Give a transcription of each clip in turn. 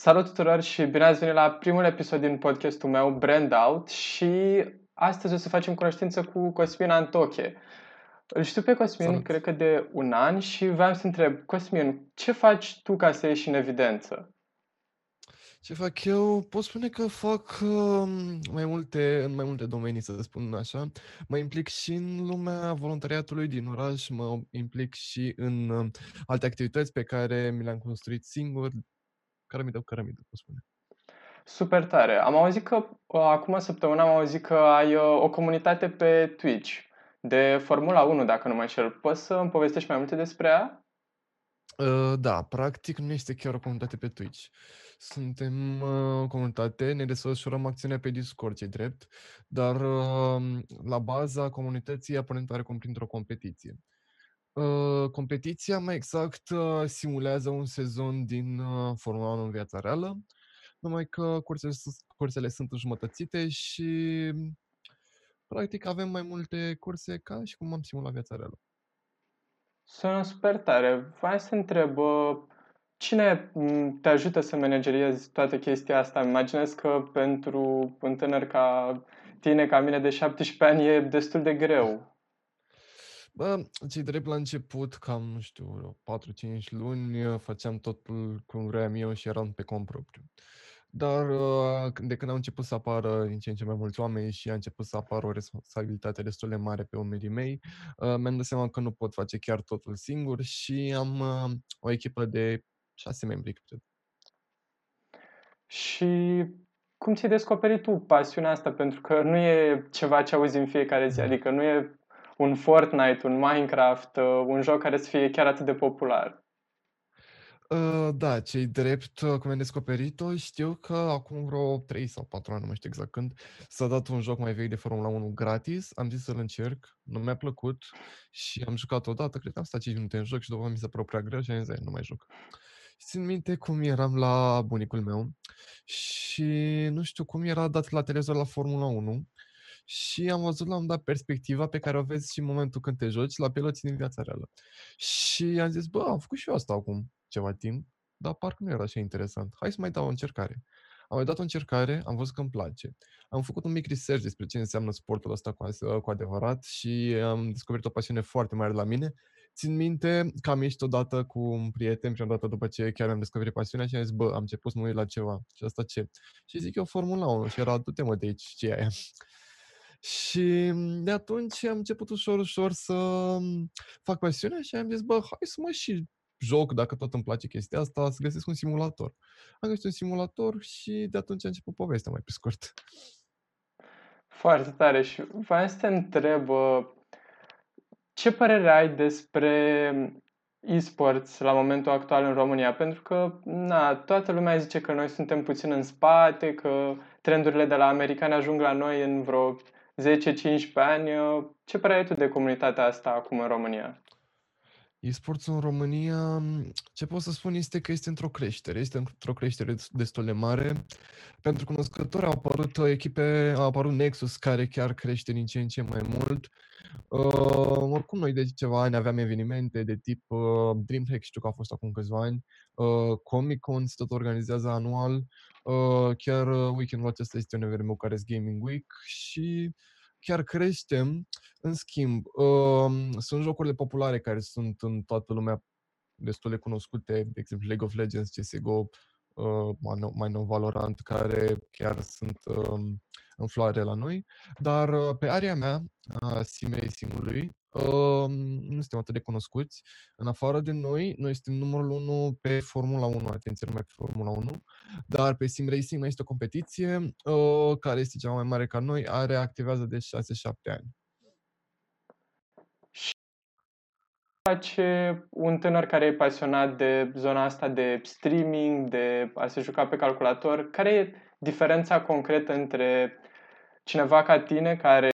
Salut tuturor și bine ați venit la primul episod din podcastul meu, Brand Out și astăzi o să facem cunoștință cu Cosmin Antoche. Îl știu pe Cosmin, Salut. cred că de un an și vreau să întreb, Cosmin, ce faci tu ca să ieși în evidență? Ce fac eu? Pot spune că fac uh, mai multe, în mai multe domenii, să spun așa. Mă implic și în lumea voluntariatului din oraș, mă implic și în uh, alte activități pe care mi le-am construit singur, cărămidă cu cărămidă, pot spune. Super tare. Am auzit că, uh, acum o săptămână am auzit că ai uh, o comunitate pe Twitch de Formula 1, dacă nu mă înșel. Poți să îmi povestești mai multe despre ea? Uh, da, practic nu este chiar o comunitate pe Twitch. Suntem uh, o comunitate, ne desfășurăm acțiunea pe Discord, ce drept, dar uh, la baza comunității aparent oarecum printr-o competiție. Uh, competiția, mai exact, uh, simulează un sezon din uh, Formula 1 în viața reală, numai că cursele, sus- cursele sunt înjumătățite și practic avem mai multe curse ca și cum am simulat viața reală. Sună super tare. Vreau să întreb, uh, cine m, te ajută să manageriezi toată chestia asta? Îmi Imaginez că pentru un tânăr ca tine, ca mine de 17 ani, e destul de greu. Bă, cei drept la început, cam, nu știu, 4-5 luni, uh, făceam totul cum vreau eu și eram pe cont propriu. Dar uh, de când au început să apară din ce în ce mai mulți oameni și a început să apară o responsabilitate destul de mare pe umerii mei, uh, mi-am dat seama că nu pot face chiar totul singur și am uh, o echipă de șase membri, cred. Și cum ți-ai descoperit tu pasiunea asta? Pentru că nu e ceva ce auzi în fiecare zi, adică nu e un Fortnite, un Minecraft, uh, un joc care să fie chiar atât de popular. Uh, da, cei drept, uh, cum am descoperit-o, știu că acum vreo 3 sau 4 ani, nu mai știu exact când, s-a dat un joc mai vechi de Formula 1 gratis, am zis să-l încerc, nu mi-a plăcut și am jucat odată, cred că am stat 5 minute în joc și după aceea mi s-a părut prea greu și am zis, "Hai, nu mai joc. Și țin minte cum eram la bunicul meu și nu știu cum era dat la televizor la Formula 1 și am văzut la un dat perspectiva pe care o vezi și în momentul când te joci la piloții din viața reală. Și am zis, bă, am făcut și eu asta acum ceva timp, dar parcă nu era așa interesant. Hai să mai dau o încercare. Am mai dat o încercare, am văzut că îmi place. Am făcut un mic research despre ce înseamnă sportul ăsta cu, as- cu adevărat și am descoperit o pasiune foarte mare la mine. Țin minte că am ieșit odată cu un prieten și odată după ce chiar am descoperit pasiunea și am zis, bă, am început să mă uit la ceva. Și asta ce? Și zic eu Formula 1 și era, du-te mă de aici, ce e aia? Și mm, de atunci am început ușor, ușor să mm, fac pasiunea și am zis, bă, hai să mă și joc, dacă tot îmi place chestia asta, să găsesc un simulator. Am găsit un simulator și de atunci a început povestea mai pe scurt. Foarte tare și vreau să te întreb uh, ce părere ai despre e-sports la momentul actual în România? Pentru că na, toată lumea zice că noi suntem puțin în spate, că trendurile de la americani ajung la noi în vreo 10-15 ani. Uh, Ce părere ai tu de comunitatea asta acum în România? E-sportul în România, mm, ce pot să spun este că este într-o creștere, este într-o creștere des- destul de mare. Pentru cunoscători au apărut uh, echipe, a apărut Nexus, care chiar crește din ce în ce mai mult. Uh, oricum, noi de ceva ani aveam evenimente de tip uh, DreamHack, știu că a fost acum câțiva ani, uh, Comic-Con se tot organizează anual, uh, chiar uh, weekendul acesta este un eveniment care este Gaming Week și chiar creștem. În schimb, uh, sunt jocurile populare care sunt în toată lumea destul de cunoscute, de exemplu League of Legends, CSGO, uh, mai nou, mai nou Valorant, care chiar sunt um, în floare la noi. Dar uh, pe area mea, a sim racing-ului, um, nu suntem atât de cunoscuți. În afară de noi, noi suntem numărul 1 pe Formula 1, atenție, numai pe Formula 1, dar pe sim racing mai este o competiție uh, care este cea mai mare ca noi, are activează de 6-7 ani. face un tânăr care e pasionat de zona asta de streaming, de a se juca pe calculator? Care e diferența concretă între cineva ca tine care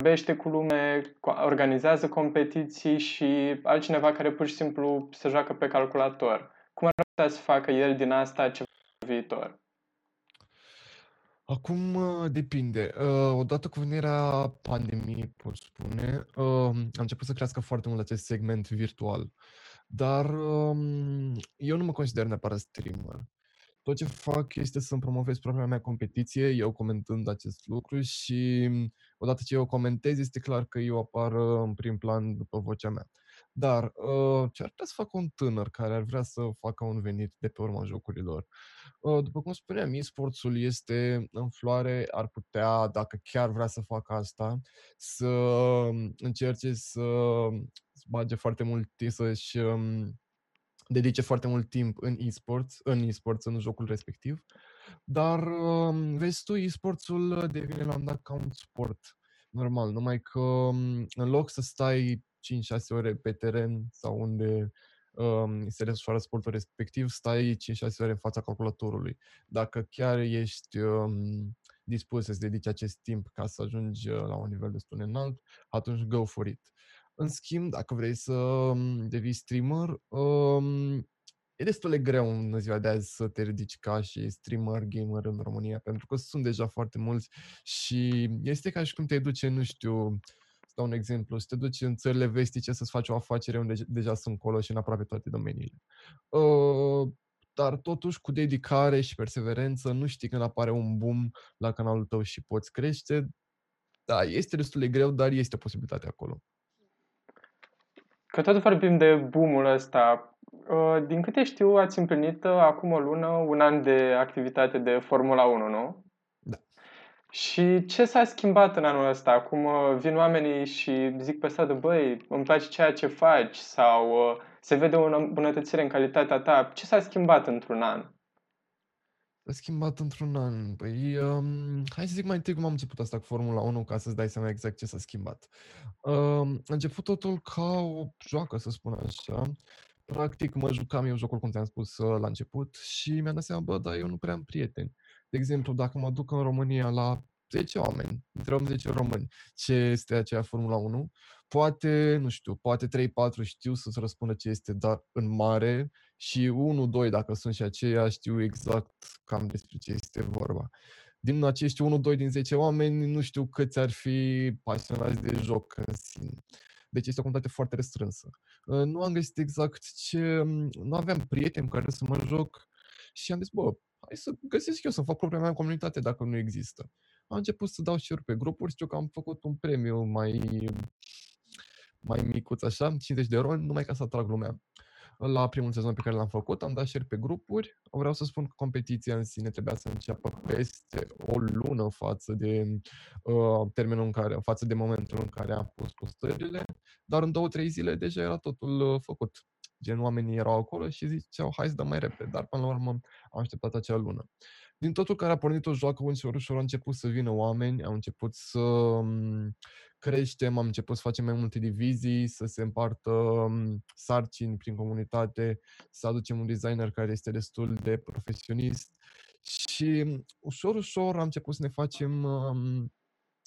vorbește cu lume, co- organizează competiții și altcineva care pur și simplu se joacă pe calculator? Cum ar putea să facă el din asta ceva în viitor? Acum uh, depinde. Uh, Odată cu venirea pandemiei, pot spune, uh, a început să crească foarte mult acest segment virtual. Dar um, eu nu mă consider neapărat streamer. Tot ce fac este să-mi promovez propria mea competiție, eu comentând acest lucru și odată ce eu comentez, este clar că eu apar în prim plan după vocea mea. Dar uh, ce ar putea să facă un tânăr care ar vrea să facă un venit de pe urma jocurilor? Uh, după cum spuneam, e-sportsul este în floare, ar putea, dacă chiar vrea să facă asta, să încerce să bage foarte mult, să-și um, dedice foarte mult timp în e-sports, în e-sports, în jocul respectiv. Dar, um, vezi tu, e-sportsul devine la un dat ca un sport normal, numai că um, în loc să stai 5-6 ore pe teren sau unde um, se desfășoară sportul respectiv, stai 5-6 ore în fața calculatorului. Dacă chiar ești um, dispus să-ți dedici acest timp ca să ajungi uh, la un nivel destul de înalt, atunci go for it. În schimb, dacă vrei să um, devii streamer, um, e destul de greu în ziua de azi să te ridici ca și streamer, gamer în România, pentru că sunt deja foarte mulți și este ca și cum te duce, nu știu, să dau un exemplu, să te duci în țările vestice să-ți faci o afacere unde deja sunt colo și în aproape toate domeniile. Uh, dar totuși cu dedicare și perseverență nu știi când apare un boom la canalul tău și poți crește. Da, este destul de greu, dar este o posibilitate acolo. Că tot vorbim de boom-ul ăsta, uh, din câte știu, ați împlinit uh, acum o lună un an de activitate de Formula 1, nu? Da. Și ce s-a schimbat în anul ăsta? Acum uh, vin oamenii și zic pe stradă, băi, îmi place ceea ce faci sau se vede o îmbunătățire în calitatea ta. Ce s-a schimbat într-un an? S-a schimbat într-un an. Păi, um, hai să zic mai întâi cum am început asta cu Formula 1, ca să-ți dai seama exact ce s-a schimbat. Um, a început totul ca o joacă, să spun așa. Practic, mă jucam eu jocul, cum ți-am spus la început, și mi-am dat seama, bă, dar eu nu prea am prieteni. De exemplu, dacă mă duc în România la 10 oameni, întrebăm 10 români ce este aceea Formula 1, poate, nu știu, poate 3-4 știu să-ți răspundă ce este, dar în mare și 1-2, dacă sunt și aceia, știu exact cam despre ce este vorba. Din acești 1-2 din 10 oameni, nu știu câți ar fi pasionați de joc în sine. Deci este o comunitate foarte restrânsă. Nu am găsit exact ce... Nu aveam prieteni cu care să mă joc și am zis, bă, hai să găsesc eu, să fac propria mea comunitate dacă nu există. Am început să dau și pe grupuri, știu că am făcut un premiu mai mai micuț așa, 50 de euro, numai ca să atrag lumea. La primul sezon pe care l-am făcut, am dat share pe grupuri. Vreau să spun că competiția în sine trebuia să înceapă peste o lună față de uh, termenul în care, față de momentul în care am pus postările, dar în două, trei zile deja era totul uh, făcut. Gen, oamenii erau acolo și ziceau, hai să dăm mai repede, dar până la urmă am așteptat acea lună din totul care a pornit o joacă, ușor, ușor au început să vină oameni, au început să mm, creștem, am început să facem mai multe divizii, să se împartă mm, sarcini prin comunitate, să aducem un designer care este destul de profesionist și mm, ușor, ușor am început să ne facem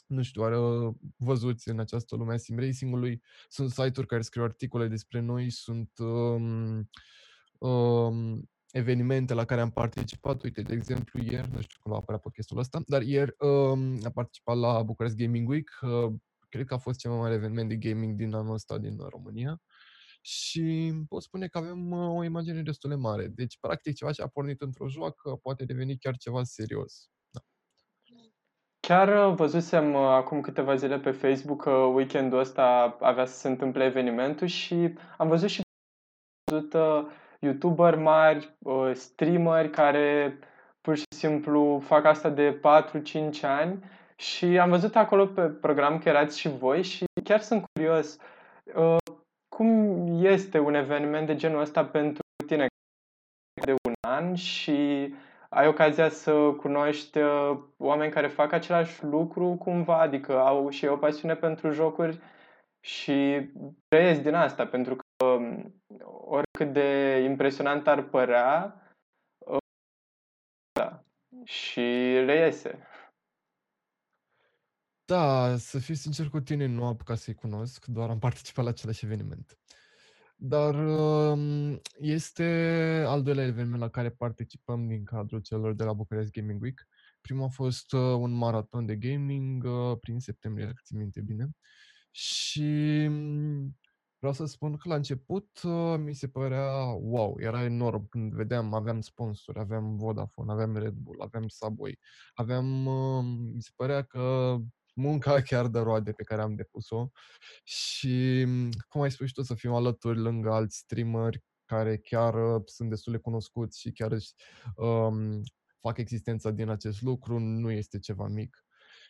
nu știu, are văzuți în această lume a sim racing-ului. Sunt site-uri care scriu articole despre noi, sunt um, um, evenimente la care am participat. Uite, de exemplu, ieri, nu știu cum va apărea podcastul ăsta, dar ieri um, am participat la Bucharest Gaming Week. Uh, cred că a fost cel mai mare eveniment de gaming din anul ăsta din România. Și pot spune că avem uh, o imagine destul de mare. Deci, practic, ceva ce a pornit într-o joacă poate deveni chiar ceva serios. Da. Chiar uh, văzusem uh, acum câteva zile pe Facebook că weekendul ăsta avea să se întâmple evenimentul și am văzut și văzut uh, youtuberi mari, uh, streameri care pur și simplu fac asta de 4-5 ani și am văzut acolo pe program că erați și voi și chiar sunt curios uh, cum este un eveniment de genul ăsta pentru tine? De un an și ai ocazia să cunoști uh, oameni care fac același lucru cumva, adică au și o pasiune pentru jocuri și trăiesc din asta, pentru că um, oricât de impresionant ar părea, uh, da, și reiese. Da, să fiu sincer cu tine, nu am apucat să-i cunosc, doar am participat la același eveniment. Dar um, este al doilea eveniment la care participăm din cadrul celor de la Bucharest Gaming Week. Primul a fost uh, un maraton de gaming uh, prin septembrie, dacă ți minte bine. Și Vreau să spun că la început uh, mi se părea wow, era enorm când vedeam, aveam sponsori, aveam Vodafone, aveam Red Bull, aveam Subway, aveam, uh, mi se părea că munca chiar de roade pe care am depus-o și, mm, cum ai spus și tu, să fim alături lângă alți streameri care chiar uh, sunt destul de cunoscuți și chiar își um, fac existența din acest lucru, nu este ceva mic.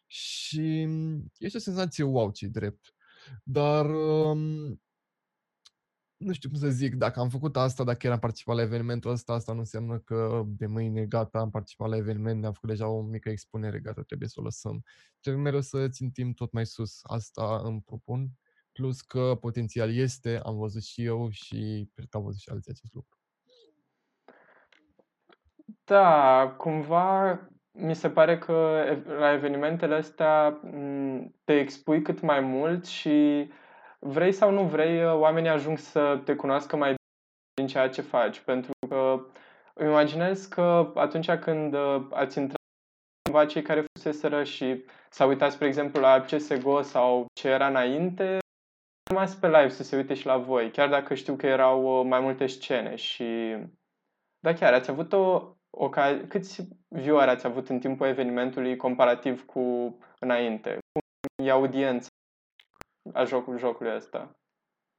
Și mm, este o senzație wow, ce drept. Dar um, nu știu cum să zic, dacă am făcut asta, dacă eram participat la evenimentul ăsta, asta nu înseamnă că de mâine gata, am participat la eveniment, am făcut deja o mică expunere, gata, trebuie să o lăsăm. Trebuie mereu să țintim tot mai sus. Asta îmi propun. Plus că potențial este, am văzut și eu și cred că au văzut și alții acest lucru. Da, cumva mi se pare că la evenimentele astea te expui cât mai mult și vrei sau nu vrei, oamenii ajung să te cunoască mai bine din ceea ce faci. Pentru că îmi imaginez că atunci când ați intrat cumva cei care fuseseră și s-au uitat, spre exemplu, la CSGO sau ce era înainte, rămas pe live să se uite și la voi, chiar dacă știu că erau mai multe scene și... Da, chiar, ați avut o, o câți viewer ați avut în timpul evenimentului comparativ cu înainte? Cum e audiența a jocul, jocului ăsta?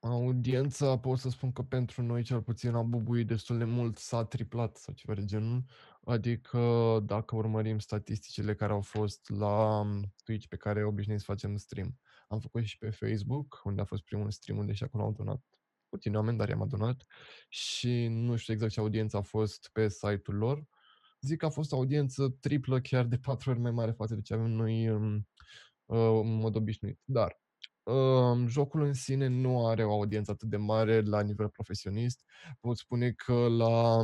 Audiența pot să spun că pentru noi cel puțin a bubuit destul de mult, s-a triplat sau ceva de genul. Adică dacă urmărim statisticile care au fost la Twitch pe care obișnuim să facem stream. Am făcut și pe Facebook, unde a fost primul stream, unde și acolo au donat puțini oameni, dar i-am adunat. Și nu știu exact ce audiență a fost pe site-ul lor. Zic că a fost o audiență triplă, chiar de patru ori mai mare față de ce avem noi în, în mod obișnuit. Dar Uh, jocul în sine nu are o audiență atât de mare la nivel profesionist. Pot spune că la,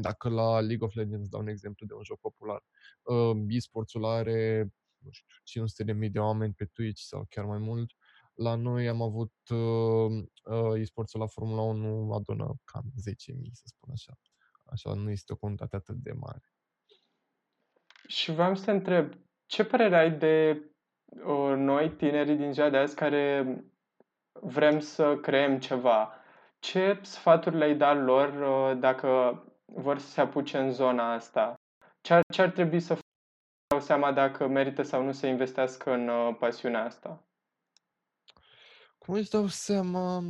dacă la League of Legends dau un exemplu de un joc popular, uh, e-sports-ul are nu știu, 500 de mii de oameni pe Twitch sau chiar mai mult. La noi am avut uh, uh, e-sports-ul la Formula 1 adună cam 10.000, să spun așa. Așa nu este o comunitate atât de mare. Și vreau să te întreb, ce părere ai de noi, tinerii din ziua de azi, care vrem să creăm ceva, ce sfaturi le-ai dat lor uh, dacă vor să se apuce în zona asta? Ce ar, ce ar trebui să dau seama dacă merită sau nu să investească în uh, pasiunea asta? Cum îți dau seama?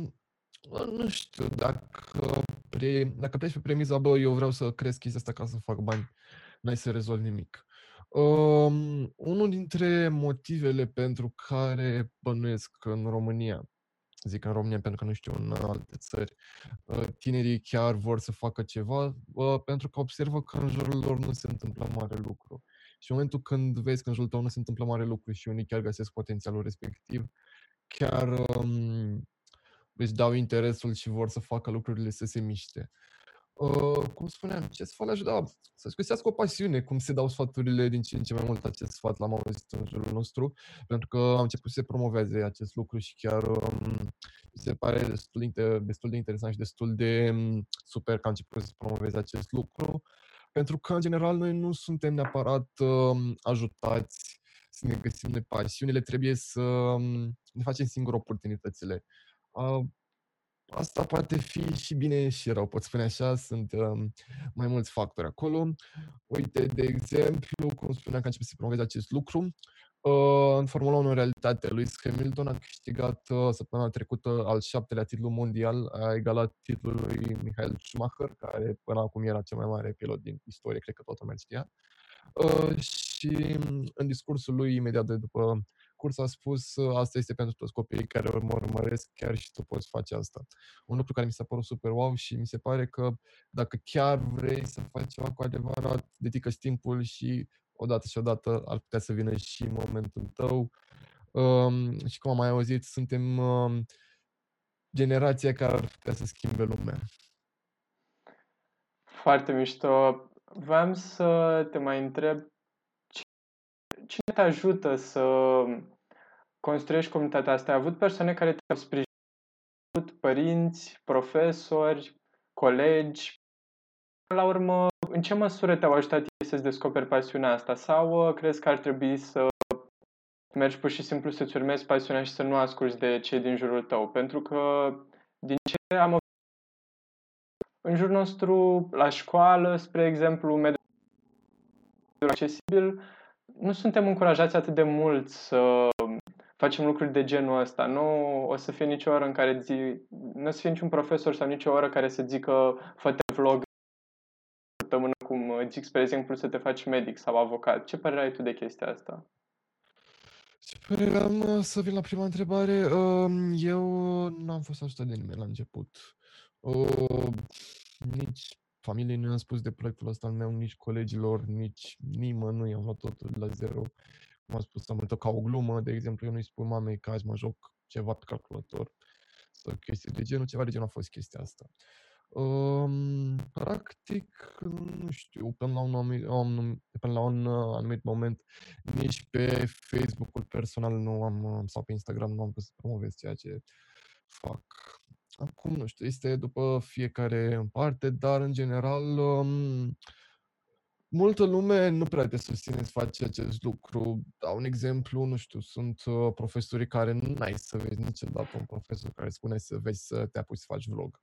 Nu știu, dacă, pre, dacă pleci pe premiza, bă, eu vreau să cresc chestia asta ca să fac bani, n-ai să rezolvi nimic. Um, unul dintre motivele pentru care bănuiesc că în România, zic în România pentru că nu știu în alte țări, uh, tinerii chiar vor să facă ceva, uh, pentru că observă că în jurul lor nu se întâmplă mare lucru. Și în momentul când vezi că în jurul tău nu se întâmplă mare lucru și unii chiar găsesc potențialul respectiv, chiar um, își dau interesul și vor să facă lucrurile să se miște. Uh, cum spuneam, ce sfat le-aș da? Să-și găsească o pasiune, cum se dau sfaturile din ce în ce mai mult acest sfat, l-am auzit în jurul nostru, pentru că am început să se promoveze acest lucru și chiar um, mi se pare destul de, destul de interesant și destul de um, super că am început să se promoveze acest lucru, pentru că, în general, noi nu suntem neapărat um, ajutați să ne găsim de pasiunile, trebuie să um, ne facem singur oportunitățile. Uh, asta poate fi și bine și rău, pot spune așa, sunt um, mai mulți factori acolo. Uite, de exemplu, cum spuneam că a început să promoveze acest lucru, uh, în Formula 1 în realitate, Lewis Hamilton a câștigat uh, săptămâna trecută al șaptelea titlu mondial, a egalat titlul lui Michael Schumacher, care până acum era cel mai mare pilot din istorie, cred că toată lumea știa. Uh, și în discursul lui imediat de după curs a spus asta este pentru toți copiii care mă urmăresc, chiar și tu poți face asta. Un lucru care mi s-a părut super wow și mi se pare că dacă chiar vrei să faci ceva cu adevărat, dedică timpul și odată și odată ar putea să vină și momentul tău. Um, și cum am mai auzit, suntem um, generația care ar putea să schimbe lumea. Foarte mișto. Vreau să te mai întreb cine te ajută să construiești comunitatea asta? Ai avut persoane care te-au sprijinit, părinți, profesori, colegi? La urmă, în ce măsură te-au ajutat să-ți descoperi pasiunea asta? Sau uh, crezi că ar trebui să mergi pur și simplu să-ți urmezi pasiunea și să nu asculți de cei din jurul tău. Pentru că din ce am în jurul nostru, la școală, spre exemplu, mediul accesibil, nu suntem încurajați atât de mult să facem lucruri de genul ăsta. Nu o să fie nicio oră în care zi, nu o să fie niciun profesor sau nicio oră care să zică fă vlog săptămână cum zic, spre exemplu, să te faci medic sau avocat. Ce părere ai tu de chestia asta? Ce părere am să vin la prima întrebare? Eu n-am fost ajutat de nimeni la început. Nici familiei nu i-am spus de proiectul ăsta al meu, nici colegilor, nici nimănui, am luat totul la zero. Cum am spus, am ca o glumă, de exemplu, eu nu-i spun mamei că azi mă joc ceva pe calculator sau chestii de genul, ceva de genul a fost chestia asta. Um, practic, nu știu, până la un, anumit, până la un uh, anumit moment, nici pe Facebook-ul personal nu am, uh, sau pe Instagram nu am pus să promovez ceea ce fac. Acum, nu știu, este după fiecare în parte, dar în general um, multă lume nu prea te susține să faci acest lucru. Dau un exemplu, nu știu, sunt uh, profesorii care nu ai să vezi niciodată un profesor care spune să vezi să te apuci să faci vlog.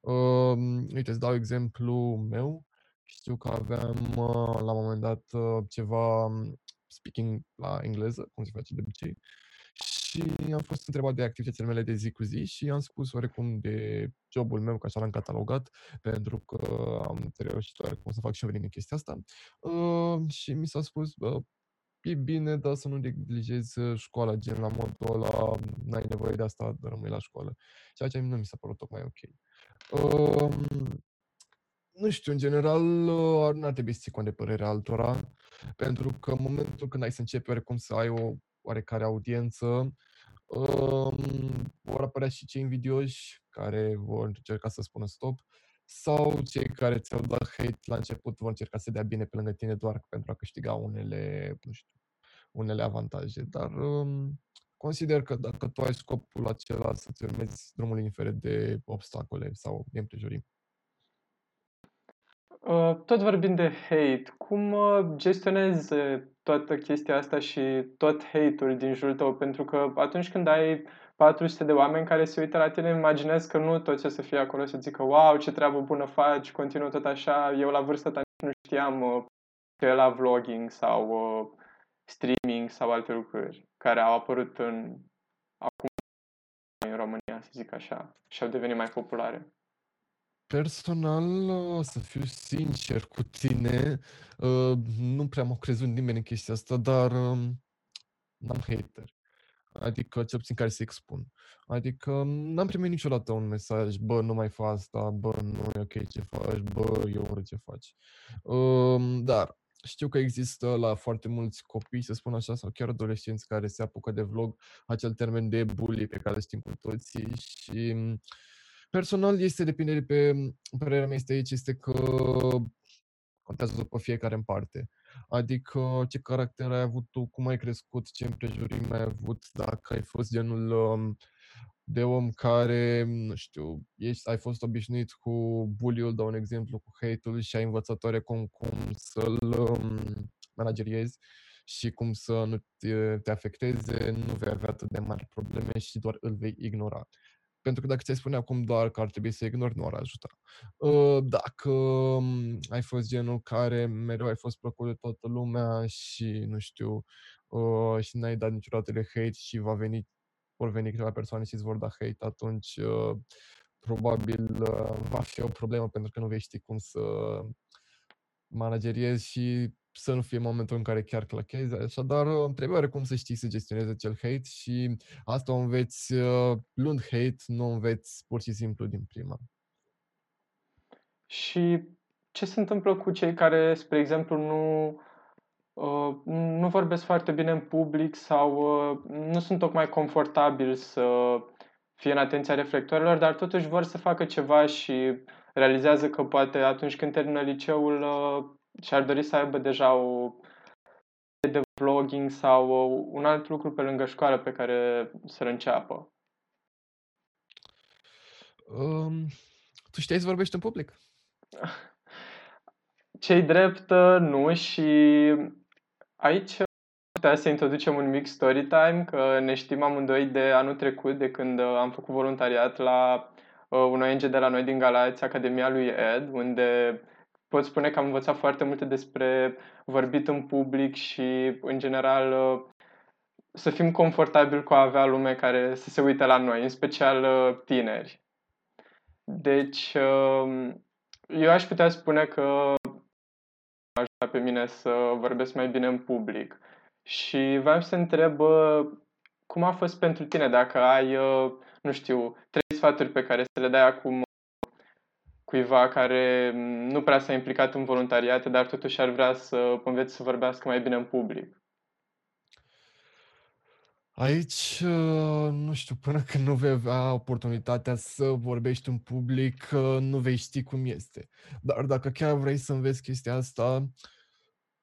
Uh, uite, îți dau exemplu meu. Știu că aveam uh, la un moment dat uh, ceva um, speaking la engleză, cum se face de obicei, și am fost întrebat de activitățile mele de zi cu zi și am spus oarecum de jobul meu, că așa l-am catalogat, pentru că am reușit oarecum să fac și eu din chestia asta. Uh, și mi s-a spus, bă, e bine, dar să nu neglijezi școala, gen la modul ăla, n-ai nevoie de asta, rămâi la școală. Ceea ce nu mi s-a părut tocmai ok. Uh, nu știu, în general, nu ar trebui să ții cont de părerea altora, pentru că în momentul când ai să începi oarecum să ai o oarecare audiență, um, vor apărea și cei invidioși care vor încerca să spună stop sau cei care ți-au dat hate la început vor încerca să dea bine pe lângă tine doar pentru a câștiga unele, nu știu, unele avantaje. Dar um, consider că dacă tu ai scopul acela să-ți urmezi drumul indiferent de obstacole sau de împrejurimi. Uh, tot vorbind de hate, cum uh, gestionezi toată chestia asta și tot hate-ul din jurul tău? Pentru că atunci când ai 400 de oameni care se uită la tine, imaginez că nu toți o să fie acolo să zică wow, ce treabă bună faci, continuă tot așa. Eu la vârsta ta nu știam uh, că e la vlogging sau streaming sau alte lucruri care au apărut în acum în România, să zic așa, și au devenit mai populare. Personal, o să fiu sincer cu tine, uh, nu prea m-a crezut nimeni în chestia asta, dar um, n-am hater. Adică, cel puțin care se expun. Adică, n-am primit niciodată un mesaj, bă, nu mai fă asta, bă, nu e ok ce faci, bă, eu urât ce faci. Um, dar, știu că există la foarte mulți copii, să spun așa, sau chiar adolescenți care se apucă de vlog, acel termen de bully pe care îl știm cu toții și Personal este depinde de pe, părerea mea este aici, este că contează după fiecare în parte. Adică ce caracter ai avut tu, cum ai crescut, ce împrejurimi ai avut, dacă ai fost genul um, de om care, nu știu, ești, ai fost obișnuit cu bully-ul, dau un exemplu, cu hate-ul și ai învățat oarecum cum să-l um, manageriezi și cum să nu te, te afecteze, nu vei avea atât de mari probleme și doar îl vei ignora. Pentru că dacă ți-ai spune acum doar că ar trebui să ignori, nu ar ajuta. Ă, dacă mm, ai fost genul care mereu ai fost plăcut de toată lumea și, nu știu, ă, și n-ai dat niciodată de hate și va veni, vor veni câteva persoane și îți vor da hate, atunci ă, probabil va fi o problemă pentru că nu vei ști cum să manageriezi și să nu fie momentul în care chiar clachezi, așadar uh, trebuie oarecum să știi să gestionezi acel hate și asta o înveți uh, luând hate, nu o înveți pur și simplu din prima. Și ce se întâmplă cu cei care, spre exemplu, nu, uh, nu vorbesc foarte bine în public sau uh, nu sunt tocmai confortabili să fie în atenția reflectorilor, dar totuși vor să facă ceva și realizează că poate atunci când termină liceul uh, și ar dori să aibă deja o de vlogging sau un alt lucru pe lângă școală pe care să-l înceapă? Um, tu știi să vorbești în public? Cei drept, nu și aici putea să introducem un mic story time, că ne știm amândoi de anul trecut, de când uh, am făcut voluntariat la uh, un ONG de la noi din Galați, Academia lui Ed, unde pot spune că am învățat foarte multe despre vorbit în public și, în general, uh, să fim confortabili cu a avea lume care să se uite la noi, în special uh, tineri. Deci, uh, eu aș putea spune că ajută pe mine să vorbesc mai bine în public. Și vreau să întreb cum a fost pentru tine, dacă ai, nu știu, trei sfaturi pe care să le dai acum cuiva care nu prea s-a implicat în voluntariate, dar totuși ar vrea să înveți să vorbească mai bine în public. Aici, nu știu, până când nu vei avea oportunitatea să vorbești în public, nu vei ști cum este. Dar dacă chiar vrei să înveți chestia asta,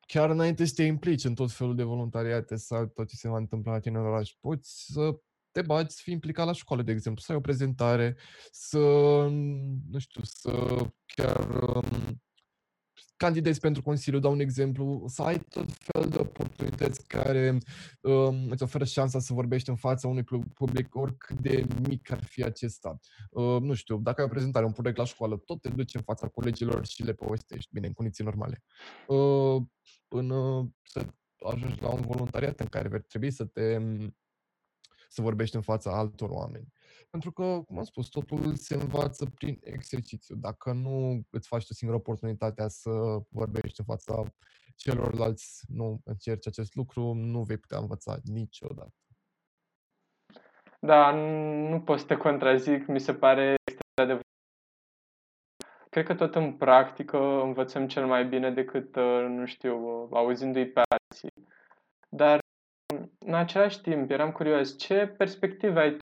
chiar înainte să te implici în tot felul de voluntariate sau tot ce se va întâmpla la tine în oraș, poți să te bați, să fii implicat la școală, de exemplu, să ai o prezentare, să, nu știu, să chiar um, candidezi pentru Consiliu, dau un exemplu, să ai tot fel de oportunități care um, îți oferă șansa să vorbești în fața unui public, oricât de mic ar fi acesta. Uh, nu știu, dacă ai o prezentare, un proiect la școală, tot te duci în fața colegilor și le povestești, bine, în condiții normale. Uh, până să ajungi la un voluntariat în care vei trebui să te să vorbești în fața altor oameni. Pentru că, cum am spus, totul se învață prin exercițiu. Dacă nu îți faci tu singură oportunitatea să vorbești în fața celorlalți, nu încerci acest lucru, nu vei putea învăța niciodată. Da, nu pot să te contrazic, mi se pare extrem de Cred că tot în practică învățăm cel mai bine decât, uh, nu știu, auzindu-i pe alții. Dar în același timp, eram curios, ce perspective ai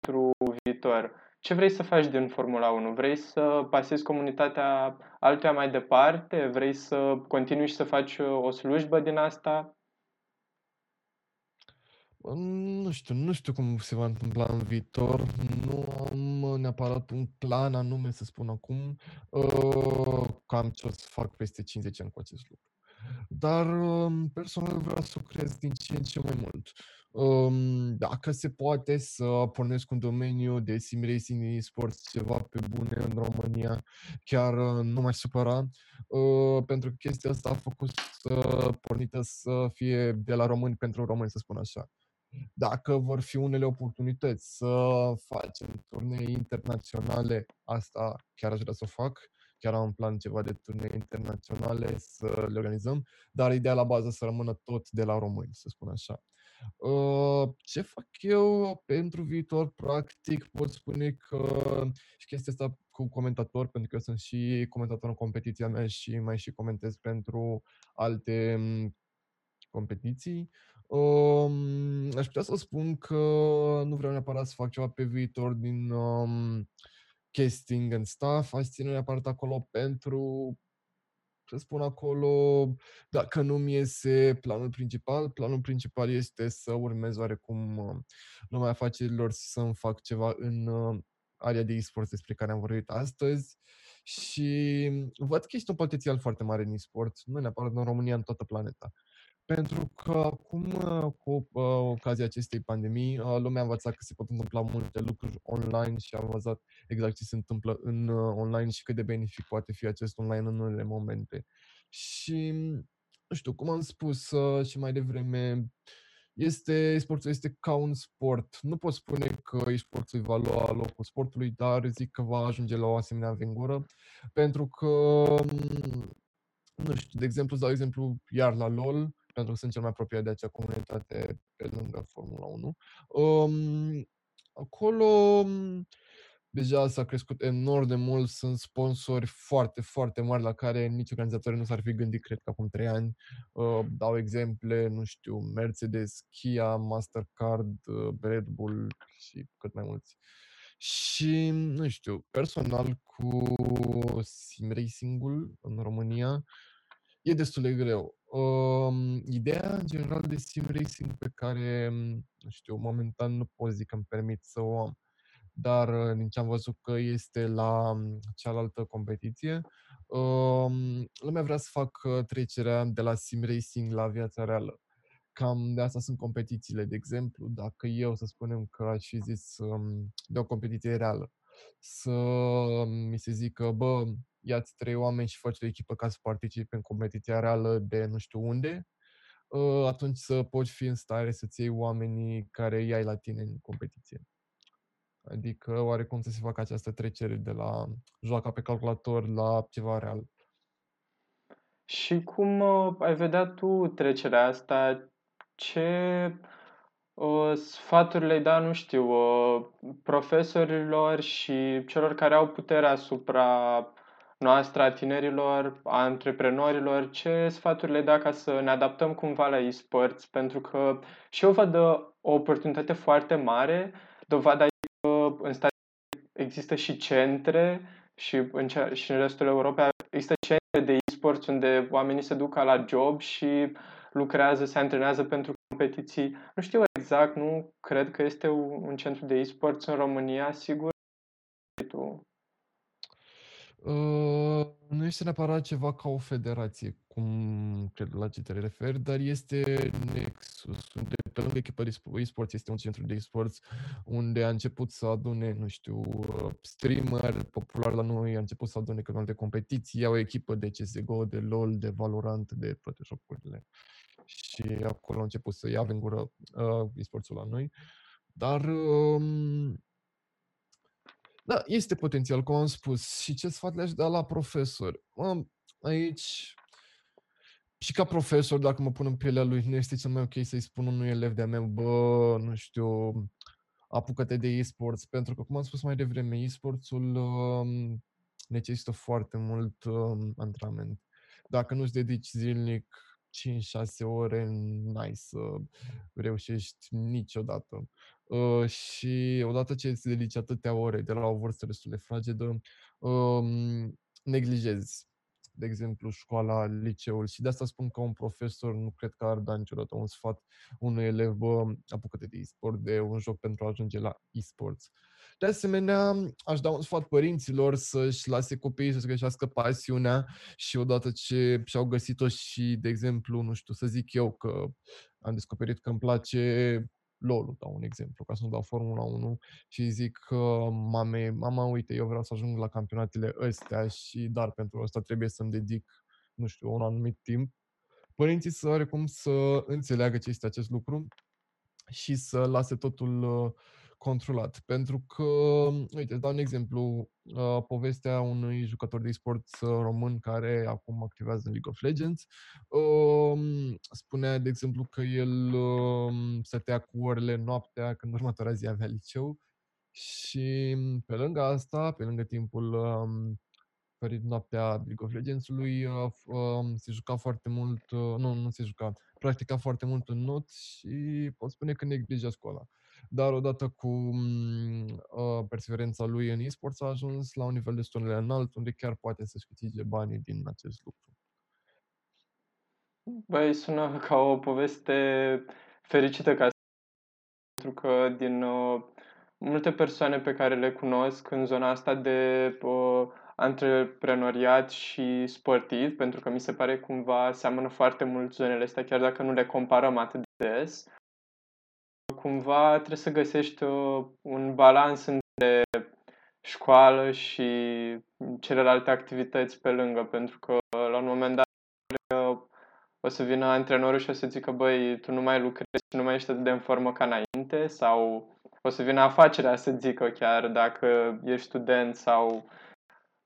pentru viitor? Ce vrei să faci din Formula 1? Vrei să pasezi comunitatea altuia mai departe? Vrei să continui și să faci o slujbă din asta? Nu știu, nu știu cum se va întâmpla în viitor. Nu am neapărat un plan anume să spun acum uh, cam ce o să fac peste 50 ani cu acest lucru. Dar um, personal vreau să cresc din ce în ce mai mult. Um, dacă se poate să pornesc un domeniu de sim racing în sports ceva pe bune în România, chiar uh, nu m-aș supăra, uh, pentru că chestia asta a făcut să pornită să fie de la români pentru români, să spun așa. Dacă vor fi unele oportunități să facem turnee internaționale, asta chiar aș vrea să o fac chiar am în plan ceva de turnee internaționale să le organizăm, dar ideea la bază să rămână tot de la români, să spun așa. Uh, ce fac eu pentru viitor? Practic pot spune că și chestia asta cu comentator, pentru că eu sunt și comentator în competiția mea și mai și comentez pentru alte mm, competiții. Um, aș putea să spun că nu vreau neapărat să fac ceva pe viitor din um, casting and stuff, aș ține neapărat acolo pentru, să spun acolo, dacă nu-mi iese planul principal, planul principal este să urmez oarecum uh, lumea afacerilor să-mi fac ceva în uh, area de e-sport despre care am vorbit astăzi și văd că este un potențial foarte mare în e-sport, nu neapărat în România, în toată planeta. Pentru că acum, uh, cu uh, ocazia acestei pandemii, uh, lumea a învățat că se pot întâmpla multe lucruri online și a învățat exact ce se întâmplă în uh, online și cât de benefic poate fi acest online în unele momente. Și, nu știu, cum am spus uh, și mai devreme, este, sportul este ca un sport. Nu pot spune că e-sportul va lua locul sportului, dar zic că va ajunge la o asemenea vengură, pentru că, nu știu, de exemplu, îți dau exemplu iar la LOL, pentru că sunt cel mai apropiat de acea comunitate pe lângă Formula 1. Um, acolo um, deja s-a crescut enorm de mult, sunt sponsori foarte, foarte mari la care nici organizatorii nu s-ar fi gândit, cred că acum trei ani. Uh, dau exemple, nu știu, Mercedes, Kia, Mastercard, uh, Red Bull și cât mai mulți. Și, nu știu, personal cu sim racing-ul în România e destul de greu. Um, ideea, în general, de sim racing pe care, nu știu, momentan nu pot zic că îmi permit să o am, dar uh, din ce am văzut că este la cealaltă competiție, um, lumea vrea să facă trecerea de la sim racing la viața reală. cam de asta sunt competițiile. De exemplu, dacă eu, să spunem că aș fi zis um, de o competiție reală, să mi se zică, bă, ia-ți trei oameni și faci o echipă ca să participi în competiția reală de nu știu unde, ă, atunci să poți fi în stare să-ți iei oamenii care îi ai la tine în competiție. Adică oarecum să se facă această trecere de la joaca pe calculator la ceva real. Și cum uh, ai vedea tu trecerea asta? Ce uh, sfaturi le-ai da, nu știu, uh, profesorilor și celor care au puterea asupra noastră, a tinerilor, a antreprenorilor, ce sfaturi le da ca să ne adaptăm cumva la e-sports? Pentru că și eu văd uh, o oportunitate foarte mare, dovada că în stat există și centre și în, cea, și în restul Europei există centre de e-sports unde oamenii se duc la job și lucrează, se antrenează pentru competiții. Nu știu exact, nu cred că este un centru de e-sports în România, sigur. Tu. Uh, nu este neapărat ceva ca o federație, cum cred la ce te referi, dar este Nexus, unde pe lângă echipa de e-sports este un centru de e-sports unde a început să adune, nu știu, uh, streamer popular la noi, a început să adune canal de competiții, au o echipă de CSGO, de LoL, de Valorant, de toate jocurile. Și acolo a început să ia în gură uh, e-sportsul la noi. Dar um, da, este potențial, cum am spus. Și ce sfat le-aș da la profesor? Mă, aici, și ca profesor, dacă mă pun în pielea lui, nu este cel mai ok să-i spun unui elev de-a meu, bă, nu știu, apucă-te de e-sports, pentru că, cum am spus mai devreme, e-sportsul um, necesită foarte mult um, antrenament. Dacă nu-ți dedici zilnic 5-6 ore, n-ai să reușești niciodată. Uh, și odată ce îți dedici atâtea ore de la o vârstă destul de fragedă, um, neglijezi de exemplu, școala, liceul și de asta spun că un profesor nu cred că ar da niciodată un sfat unui elev, bă, apucă-te de e-sport, de un joc pentru a ajunge la e-sports. De asemenea, aș da un sfat părinților să-și lase copiii să-și găsească pasiunea și odată ce și-au găsit-o și, de exemplu, nu știu, să zic eu că am descoperit că îmi place LOL-ul, dau un exemplu, ca să nu dau Formula 1 și zic că mame, mama, uite, eu vreau să ajung la campionatele ăstea și dar pentru asta trebuie să-mi dedic, nu știu, un anumit timp. Părinții să oarecum să înțeleagă ce este acest lucru și să lase totul uh, controlat. Pentru că, uite, dau un exemplu, uh, povestea unui jucător de e-sport uh, român care acum activează în League of Legends. Uh, spunea, de exemplu, că el uh, stătea cu orele noaptea când următoarea zi avea liceu și pe lângă asta, pe lângă timpul uh, ferit noaptea League of Legends-ului, uh, uh, se juca foarte mult, uh, nu, nu se juca, practica foarte mult în not și pot spune că neglija școala dar odată cu uh, perseverența lui în e-sports a ajuns la un nivel destul de înalt, unde chiar poate să-și câștige banii din acest lucru. Băi, sună ca o poveste fericită ca pentru că din uh, multe persoane pe care le cunosc în zona asta de uh, antreprenoriat și sportiv, pentru că mi se pare cumva seamănă foarte mult zonele astea, chiar dacă nu le comparăm atât de des cumva trebuie să găsești uh, un balans între școală și celelalte activități pe lângă, pentru că uh, la un moment dat uh, o să vină antrenorul și o să zică, băi, tu nu mai lucrezi nu mai ești atât de în formă ca înainte sau o să vină afacerea să zică chiar dacă ești student sau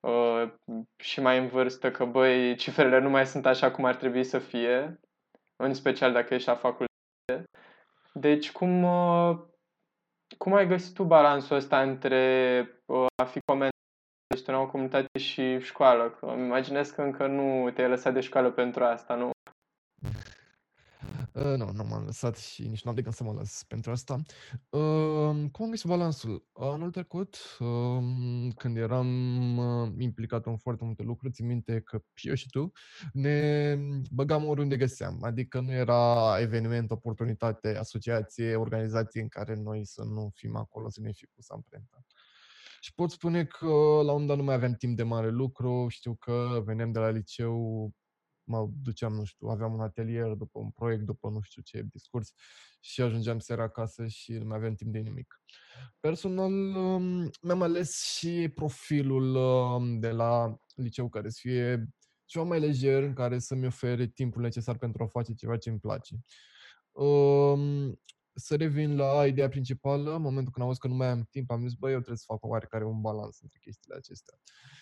uh, și mai în vârstă că, băi, cifrele nu mai sunt așa cum ar trebui să fie, în special dacă ești la facultate. Deci, cum, uh, cum ai găsit tu balansul ăsta între uh, a fi comentat în o comunitate și școală? Că îmi imaginez că încă nu te-ai lăsat de școală pentru asta, nu? Uh, nu, nu m-am lăsat și nici nu am de gând să mă las pentru asta. Uh, cum am găsit balansul? Anul trecut, uh, când eram uh, implicat în foarte multe lucruri, țin minte că și eu și tu ne băgam oriunde găseam. Adică nu era eveniment, oportunitate, asociație, organizație în care noi să nu fim acolo, să ne fi pus amprenta. Și pot spune că la un dat nu mai aveam timp de mare lucru, știu că veneam de la liceu mă duceam, nu știu, aveam un atelier după un proiect, după nu știu ce discurs și ajungeam seara acasă și nu mai aveam timp de nimic. Personal, um, mi-am ales și profilul um, de la liceu care să fie ceva mai lejer, în care să-mi ofere timpul necesar pentru a face ceva ce îmi place. Um, să revin la ideea principală, în momentul când am văzut că nu mai am timp, am zis, băi, eu trebuie să fac oarecare un balans între chestiile acestea.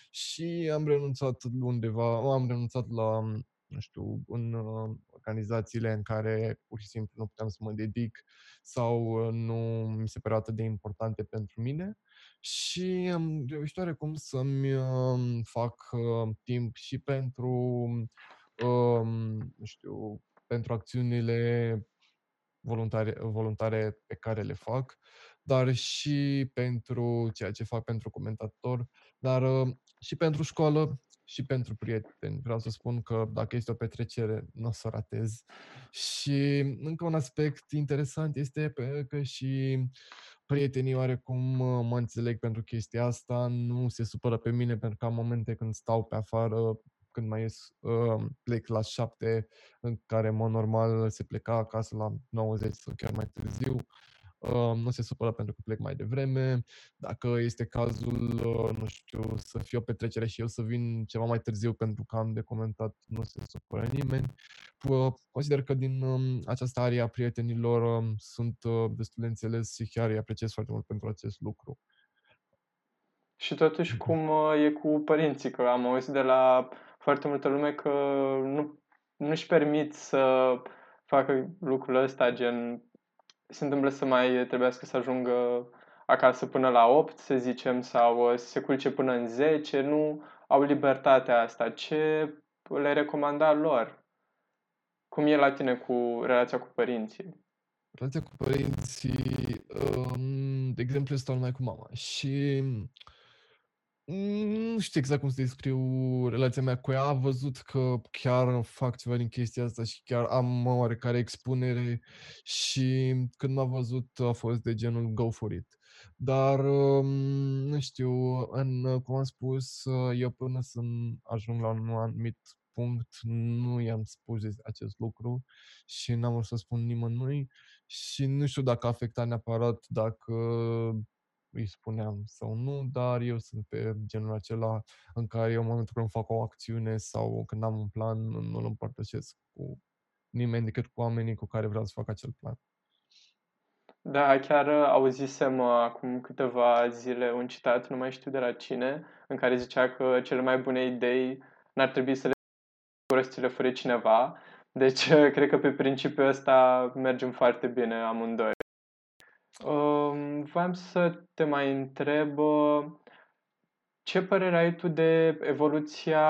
Și am renunțat undeva, am renunțat la, nu știu, în uh, organizațiile în care pur și simplu nu puteam să mă dedic sau uh, nu mi se păreau atât de importante pentru mine. Și am reușit oarecum să-mi uh, fac uh, timp și pentru, uh, nu știu, pentru acțiunile voluntare, voluntare pe care le fac, dar și pentru ceea ce fac pentru comentator, dar uh, și pentru școală și pentru prieteni. Vreau să spun că dacă este o petrecere, nu o să o ratez. Și încă un aspect interesant este că și prietenii oarecum uh, mă înțeleg pentru chestia asta, nu se supără pe mine pentru că am momente când stau pe afară când mai ies, uh, plec la 7, în care, în mod normal, se pleca acasă la 90 sau chiar mai târziu. Uh, nu se supără pentru că plec mai devreme. Dacă este cazul, uh, nu știu, să fie o petrecere și eu să vin ceva mai târziu pentru că am de comentat, nu se supără nimeni. Uh, consider că din uh, această aria prietenilor uh, sunt uh, destul de înțeles și chiar îi apreciez foarte mult pentru acest lucru. Și totuși cum uh, e cu părinții? Că am auzit de la foarte multă lume că nu, nu-și permit să facă lucrul ăsta, gen se întâmplă să mai trebuiască să ajungă acasă până la 8, să zicem, sau uh, să se culce până în 10, nu au libertatea asta. Ce le recomanda lor? Cum e la tine cu relația cu părinții? Relația cu părinții, um, de exemplu, stau numai cu mama și nu știu exact cum să descriu relația mea cu ea. A văzut că chiar fac ceva din chestia asta și chiar am oarecare expunere și când m-a văzut a fost de genul go for it. Dar, um, nu știu, în, cum am spus, eu până să ajung la un anumit punct nu i-am spus acest lucru și n-am vrut să spun nimănui și nu știu dacă a afectat neapărat dacă îi spuneam sau nu, dar eu sunt pe genul acela în care eu în momentul când fac o acțiune sau când am un plan, nu-l împărtășesc cu nimeni decât cu oamenii cu care vreau să fac acel plan. Da, chiar uh, auzisem uh, acum câteva zile un citat, nu mai știu de la cine, în care zicea că cele mai bune idei n-ar trebui să le fără să le fure cineva. Deci, cred că pe principiul ăsta mergem foarte bine amândoi. Um, vreau să te mai întreb uh, ce părere ai tu de evoluția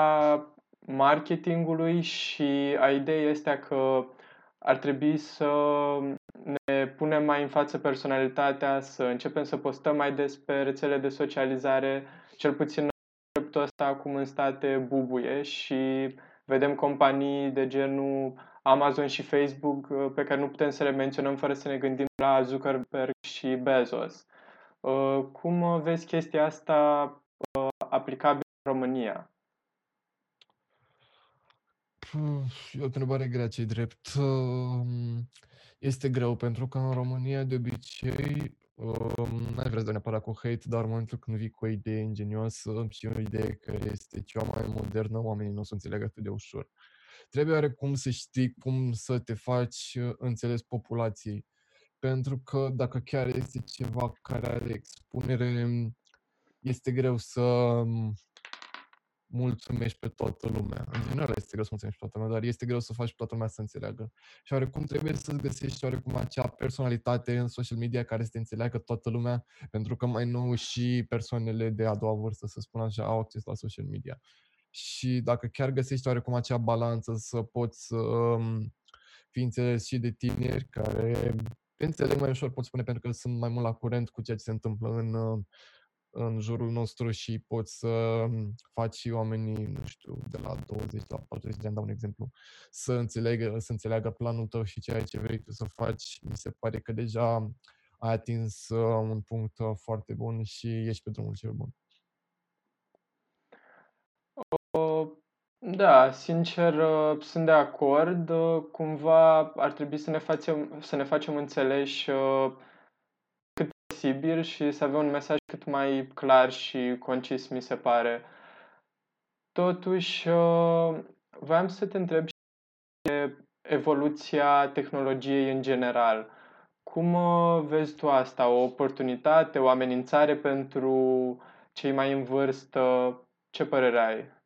marketingului și a ideii astea că ar trebui să ne punem mai în față personalitatea, să începem să postăm mai des pe rețele de socializare, cel puțin conceptul ăsta acum în state bubuie și vedem companii de genul Amazon și Facebook uh, pe care nu putem să le menționăm fără să ne gândim la Zuckerberg și Bezos. Uh, cum vezi chestia asta uh, aplicabilă în România? E o întrebare grea, ce drept. Este greu, pentru că în România, de obicei, n-ai vrea să dai neapărat cu hate, dar în momentul când vii cu o idee ingenioasă și o idee care este cea mai modernă, oamenii nu o să înțeleagă atât de ușor. Trebuie oarecum să știi cum să te faci înțeles populației. Pentru că dacă chiar este ceva care are expunere, este greu să mulțumești pe toată lumea. În general este greu să mulțumești pe toată lumea, dar este greu să faci pe toată lumea să înțeleagă. Și oarecum trebuie să găsești oarecum acea personalitate în social media care să te înțeleagă toată lumea, pentru că mai nou și persoanele de a doua vârstă, să spun așa, au acces la social media. Și dacă chiar găsești oarecum acea balanță să poți să um, fii înțeles și de tineri care te înțeleg mai ușor, pot spune, pentru că sunt mai mult la curent cu ceea ce se întâmplă în uh, în jurul nostru și poți să faci și oamenii, nu știu, de la 20 la 40 de ani, dau un exemplu, să înțeleagă, să înțeleagă planul tău și ceea ce vrei tu să faci. Mi se pare că deja ai atins uh, un punct uh, foarte bun și ești pe drumul cel bun. Da, sincer, uh, sunt de acord. Uh, cumva ar trebui să ne facem, să ne facem înțeleși uh, cât posibil și să avem un mesaj cât mai clar și concis, mi se pare. Totuși, voiam să te întreb și de evoluția tehnologiei în general. Cum vezi tu asta? O oportunitate, o amenințare pentru cei mai în vârstă? Ce părere ai?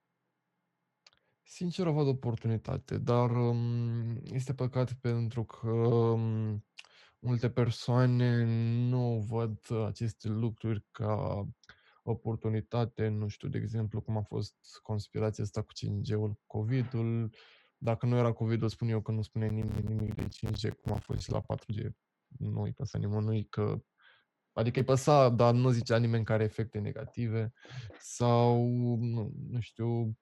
Sincer, o văd oportunitate, dar um, este păcat pentru că um, multe persoane nu văd aceste lucruri ca oportunitate. Nu știu, de exemplu, cum a fost conspirația asta cu 5G-ul, COVID-ul. Dacă nu era COVID-ul, spun eu că nu spune nimeni nimic de 5G, cum a fost și la 4G. Nu îi păsa nimănui că Adică îi păsa, dar nu zicea nimeni care efecte negative sau, nu, nu știu,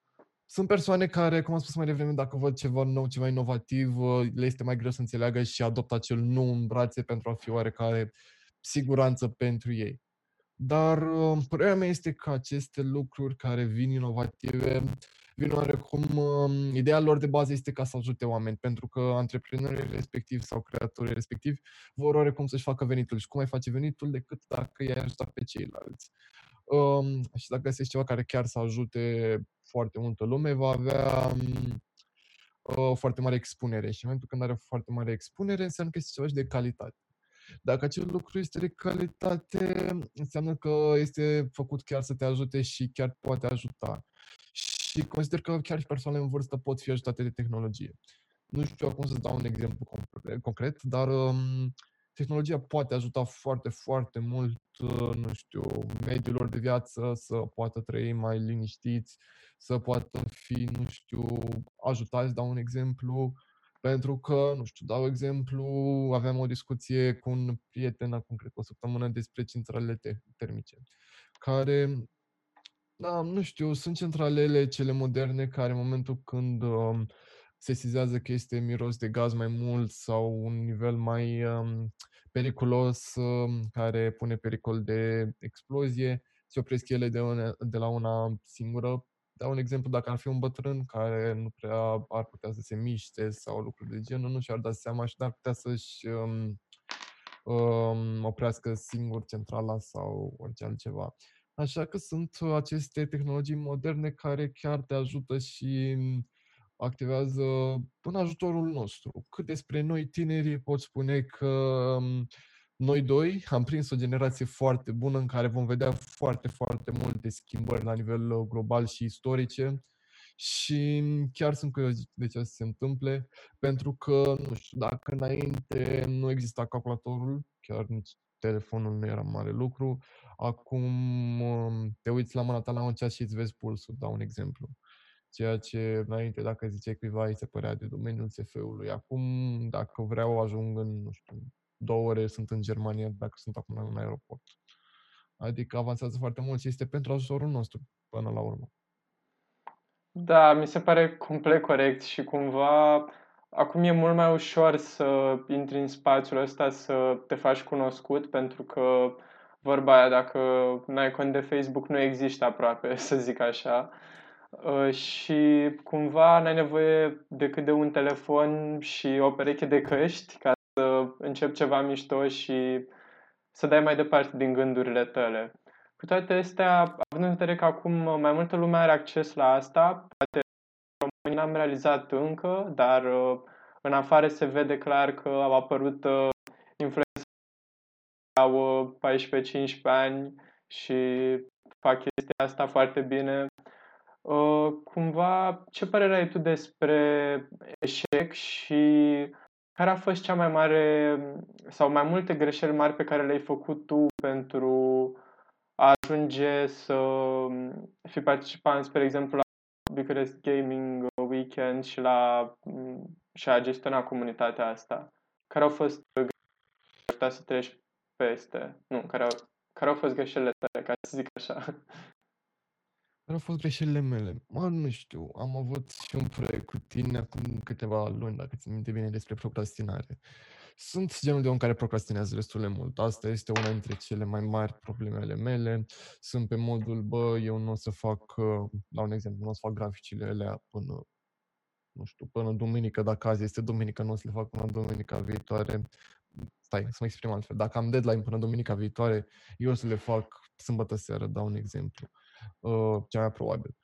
sunt persoane care, cum am spus mai devreme, dacă văd ceva nou, ceva inovativ, uh, le este mai greu să înțeleagă și adoptă acel nu în brațe pentru a fi oarecare siguranță pentru ei. Dar uh, părerea mea este că aceste lucruri care vin inovative vin oarecum, um, ideea lor de bază este ca să ajute oameni, pentru că antreprenorii respectivi sau creatorii respectivi vor oarecum să-și facă venitul. Și cum ai face venitul decât dacă i-ai ajutat pe ceilalți. Um, și dacă găsești ceva care chiar să ajute foarte multă lume, va avea um, o foarte mare expunere. Și în momentul când are o foarte mare expunere, înseamnă că este ceva și de calitate. Dacă acel lucru este de calitate, înseamnă că este făcut chiar să te ajute și chiar poate ajuta. Și consider că chiar și persoanele în vârstă pot fi ajutate de tehnologie. Nu știu acum să dau un exemplu concret, dar um, tehnologia poate ajuta foarte, foarte mult, uh, nu știu, mediul lor de viață să poată trăi mai liniștiți, să poată fi, nu știu, ajutați, dau un exemplu, pentru că, nu știu, dau exemplu, aveam o discuție cu un prieten acum, cred că o săptămână, despre centralele te- termice, care, da, nu știu, sunt centralele cele moderne care în momentul când um, se sizează că este miros de gaz mai mult sau un nivel mai um, periculos um, care pune pericol de explozie, se opresc ele de, una, de la una singură dau un exemplu, dacă ar fi un bătrân care nu prea ar putea să se miște sau lucruri de genul, nu și-ar da seama și n-ar putea să-și um, um, oprească singur centrala sau orice altceva. Așa că sunt aceste tehnologii moderne care chiar te ajută și activează în ajutorul nostru. Cât despre noi tinerii pot spune că um, noi doi am prins o generație foarte bună în care vom vedea foarte, foarte multe schimbări la nivel uh, global și istorice și chiar sunt curios de ce se întâmple, pentru că, nu știu, dacă înainte nu exista calculatorul, chiar nici telefonul nu era mare lucru, acum um, te uiți la mâna ta la un ceas și îți vezi pulsul, dau un exemplu. Ceea ce înainte, dacă ziceai cuiva, îi se părea de domeniul SF-ului. Acum, dacă vreau, ajung în, nu știu, două ore sunt în Germania dacă sunt acum în aeroport. Adică avansează foarte mult și este pentru ajutorul nostru până la urmă. Da, mi se pare complet corect și cumva acum e mult mai ușor să intri în spațiul ăsta, să te faci cunoscut, pentru că vorba aia, dacă n-ai cont de Facebook, nu există aproape, să zic așa. Uh, și cumva n-ai nevoie decât de un telefon și o pereche de căști ca să începi ceva mișto și să dai mai departe din gândurile tale. Cu toate astea, având în vedere că acum mai multă lume are acces la asta, poate România n-am realizat încă, dar uh, în afară se vede clar că au apărut uh, influențări au 14-15 ani și fac chestia asta foarte bine. Uh, cumva, ce părere ai tu despre eșec și care a fost cea mai mare sau mai multe greșeli mari pe care le-ai făcut tu pentru a ajunge să fii participant, spre exemplu, la Bucharest Gaming Weekend și la și a gestiona comunitatea asta? Care au fost greșelile să treci peste? Nu, care au, care au fost greșelile tale, ca să zic așa? Care au fost greșelile mele? Mă, nu știu, am avut și un proiect cu tine acum câteva luni, dacă ți minte bine, despre procrastinare. Sunt genul de om care procrastinează destul de mult. Asta este una dintre cele mai mari problemele mele. Sunt pe modul, bă, eu nu o să fac, uh, la un exemplu, nu o să fac graficile alea până, nu știu, până duminică, dacă azi este duminică, nu o să le fac până duminica viitoare. Stai, să mă exprim altfel. Dacă am deadline până duminica viitoare, eu o să le fac sâmbătă seară, dau un exemplu. Uh, cea mai probabil.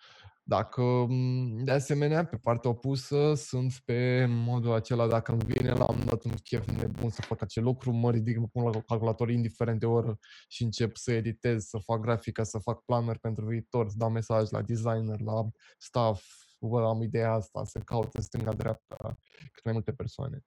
Dacă, mm, de asemenea, pe partea opusă, sunt pe modul acela, dacă îmi vine la un dat un chef nebun să fac acel lucru, mă ridic, mă pun la calculator indiferent de oră și încep să editez, să fac grafică, să fac planuri pentru viitor, să dau mesaj la designer, la staff, vă am ideea asta, să caut în stânga-dreapta cât mai multe persoane.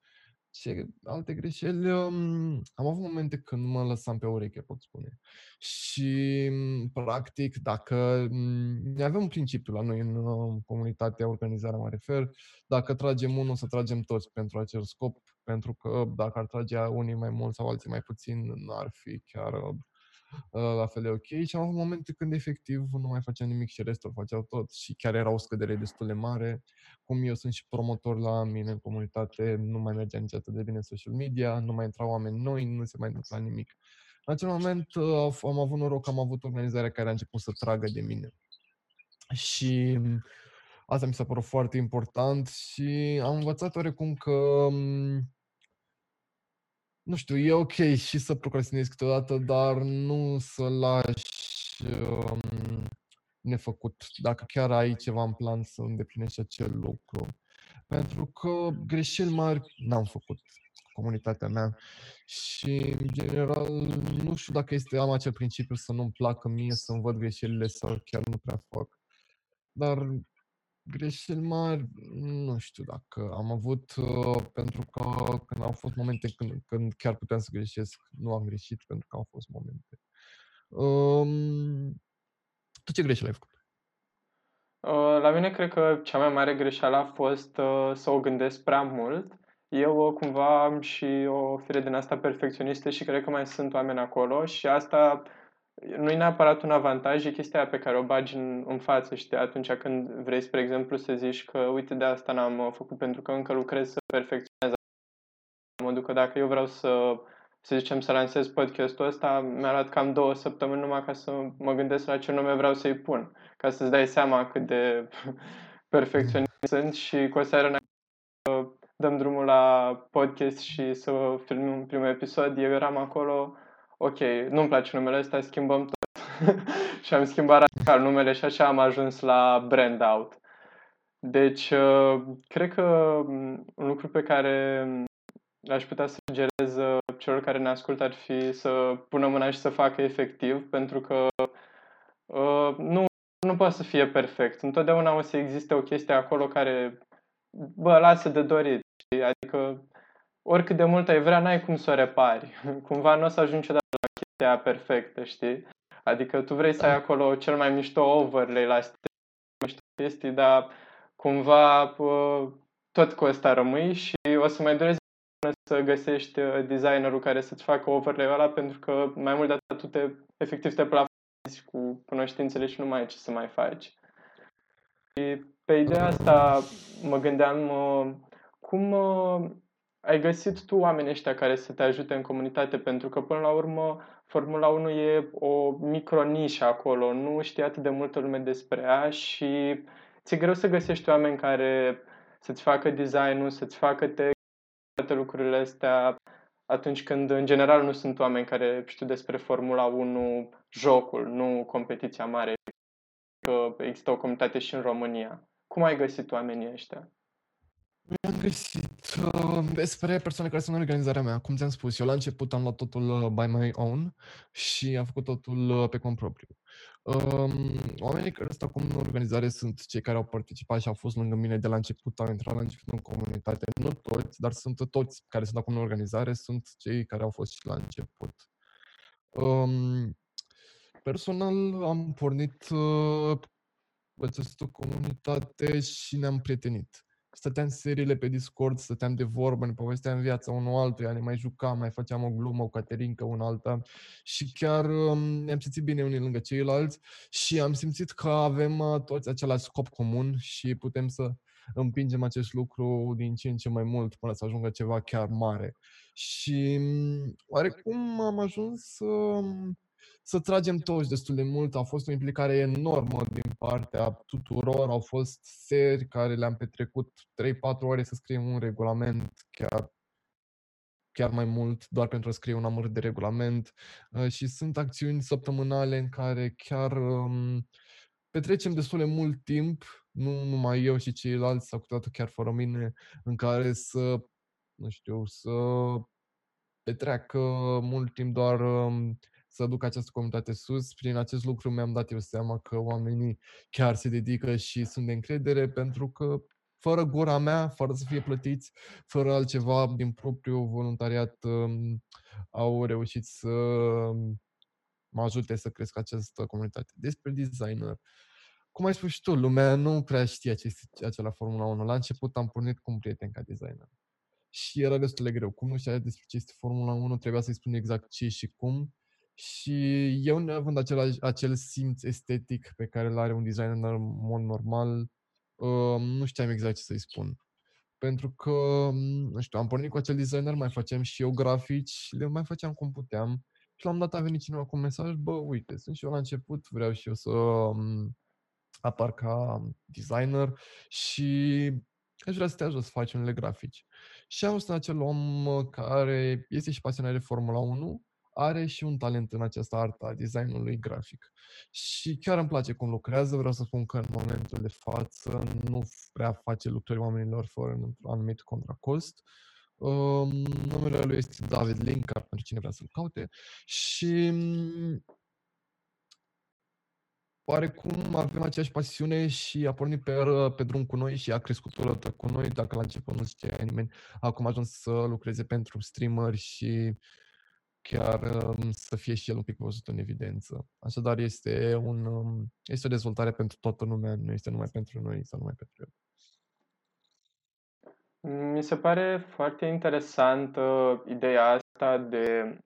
Ce alte greșeli? Um, am avut momente când mă lăsam pe ureche, pot spune. Și, mm, practic, dacă mm, ne avem un principiu la noi în uh, comunitatea, organizarea mă refer, dacă tragem unul, să tragem toți pentru acel scop, pentru că dacă ar trage unii mai mult sau alții mai puțin, n-ar fi chiar uh, uh, la fel de ok și am avut momente când efectiv nu mai făceam nimic și restul făceau tot și chiar era o scădere destul de mare. Cum eu sunt și promotor la mine în comunitate, nu mai mergea nici atât de bine social media, nu mai intrau oameni noi, nu se mai întâmpla nimic. În acel moment uh, am avut noroc că am avut organizarea care a început să tragă de mine. Și asta mi s-a părut foarte important și am învățat oarecum că um, nu știu, e ok și să procrastinezi câteodată, dar nu să lași um, nefăcut. Dacă chiar ai ceva în plan să îndeplinești acel lucru. Pentru că greșeli mari n-am făcut comunitatea mea și, în general, nu știu dacă este, am acel principiu să nu-mi placă mie să-mi văd greșelile sau chiar nu prea fac. Dar greșeli mari, nu știu dacă am avut, uh, pentru că când au fost momente când, când chiar puteam să greșesc, nu am greșit pentru că au fost momente. Um, tu ce greșeli ai făcut? Uh, la mine cred că cea mai mare greșeală a fost uh, să o gândesc prea mult. Eu uh, cumva am și o fire din asta perfecționistă și cred că mai sunt oameni acolo și asta nu e neapărat un avantaj, e chestia pe care o bagi în, în față, știi, atunci când vrei, spre exemplu, să zici că, uite, de asta n-am uh, făcut pentru că încă lucrez să perfecționez. Mă duc că dacă eu vreau să, să zicem, să lansez podcastul ăsta, mi-a luat cam două săptămâni numai ca să mă gândesc la ce nume vreau să-i pun, ca să-ți dai seama cât de perfecționist sunt și cu o seară înainte dăm drumul la podcast și să filmăm primul episod, eu eram acolo ok, nu-mi place numele ăsta, schimbăm tot. și am schimbat radical numele și așa am ajuns la Brand Out. Deci, uh, cred că um, un lucru pe care aș putea să sugerez uh, celor care ne ascultă ar fi să pună mâna și să facă efectiv, pentru că uh, nu, nu poate să fie perfect. Întotdeauna o să existe o chestie acolo care, bă, lasă de dorit. Adică, oricât de mult ai vrea, n-ai cum să o repari. Cumva nu o să ajungi niciodată chestia perfectă, știi? Adică tu vrei să ai da. acolo cel mai mișto overlay la mișto chestii, dar cumva tot cu ăsta rămâi și o să mai durezi până să găsești uh, designerul care să-ți facă overlay-ul ăla pentru că mai mult de atât tu te, efectiv te plafonezi cu cunoștințele și nu mai ai ce să mai faci. Și pe ideea asta mă gândeam uh, cum uh, ai găsit tu oamenii ăștia care să te ajute în comunitate? Pentru că, până la urmă, Formula 1 e o micronișă acolo, nu știi atât de multă lume despre ea și ți-e greu să găsești oameni care să-ți facă design-ul, să-ți facă text, toate lucrurile astea, atunci când, în general, nu sunt oameni care știu despre Formula 1, jocul, nu competiția mare. Că există o comunitate și în România. Cum ai găsit oamenii ăștia? Mi-am găsit uh, despre persoane care sunt în organizarea mea. Cum ți-am spus, eu la început am luat totul uh, by my own și am făcut totul uh, pe cont propriu. Um, oamenii care stau acum în organizare sunt cei care au participat și au fost lângă mine de la început, au intrat la început în comunitate. Nu toți, dar sunt toți care sunt acum în organizare, sunt cei care au fost și la început. Um, personal am pornit uh, această comunitate și ne-am prietenit stăteam seriile pe Discord, stăteam de vorbă, ne povesteam viața unul altuia, ne mai jucam, mai făceam o glumă, o caterincă, un alta și chiar um, ne-am simțit bine unii lângă ceilalți și am simțit că avem uh, toți același scop comun și putem să împingem acest lucru din ce în ce mai mult până să ajungă ceva chiar mare. Și um, oarecum am ajuns să um, să tragem toți destul de mult. A fost o implicare enormă din partea tuturor. Au fost seri care le-am petrecut 3-4 ore să scriem un regulament, chiar chiar mai mult doar pentru a scrie un amăr de regulament uh, și sunt acțiuni săptămânale în care chiar um, petrecem destul de mult timp, nu numai eu și ceilalți, sau câteodată chiar fără mine, în care să, nu știu, să petreacă mult timp doar um, să duc această comunitate sus. Prin acest lucru mi-am dat eu seama că oamenii chiar se dedică și sunt de încredere pentru că fără gura mea, fără să fie plătiți, fără altceva din propriul voluntariat, um, au reușit să mă ajute să cresc această comunitate. Despre designer. Cum ai spus și tu, lumea nu prea știa ce este acela Formula 1. La început am pornit cu un prieten ca designer. Și era destul de greu. Cum nu știa despre ce este Formula 1, trebuia să-i spun exact ce și cum. Și eu neavând același, acel simț estetic pe care îl are un designer în mod normal, uh, nu știam exact ce să-i spun. Pentru că, nu știu, am pornit cu acel designer, mai facem și eu grafici, le mai făceam cum puteam. Și la un dat a venit cineva cu un mesaj, bă, uite, sunt și eu la început, vreau și eu să um, apar ca designer și aș vrea să te ajut să faci unele grafici. Și am în acel om care este și pasionat de Formula 1, are și un talent în această artă a designului grafic. Și chiar îmi place cum lucrează, vreau să spun că în momentul de față nu prea face lucrări oamenilor fără un anumit contracost. Um, numele lui este David Linkar, pentru cine vrea să-l caute. Și oarecum avem aceeași pasiune și a pornit pe, pe drum cu noi și a crescut odată cu noi, dacă la început nu știa nimeni, acum a ajuns să lucreze pentru streameri și chiar um, să fie și el un pic văzut în evidență. Așadar, este, un, um, este o dezvoltare pentru toată lumea, nu este numai pentru noi sau numai pentru el. Mi se pare foarte interesantă ideea asta de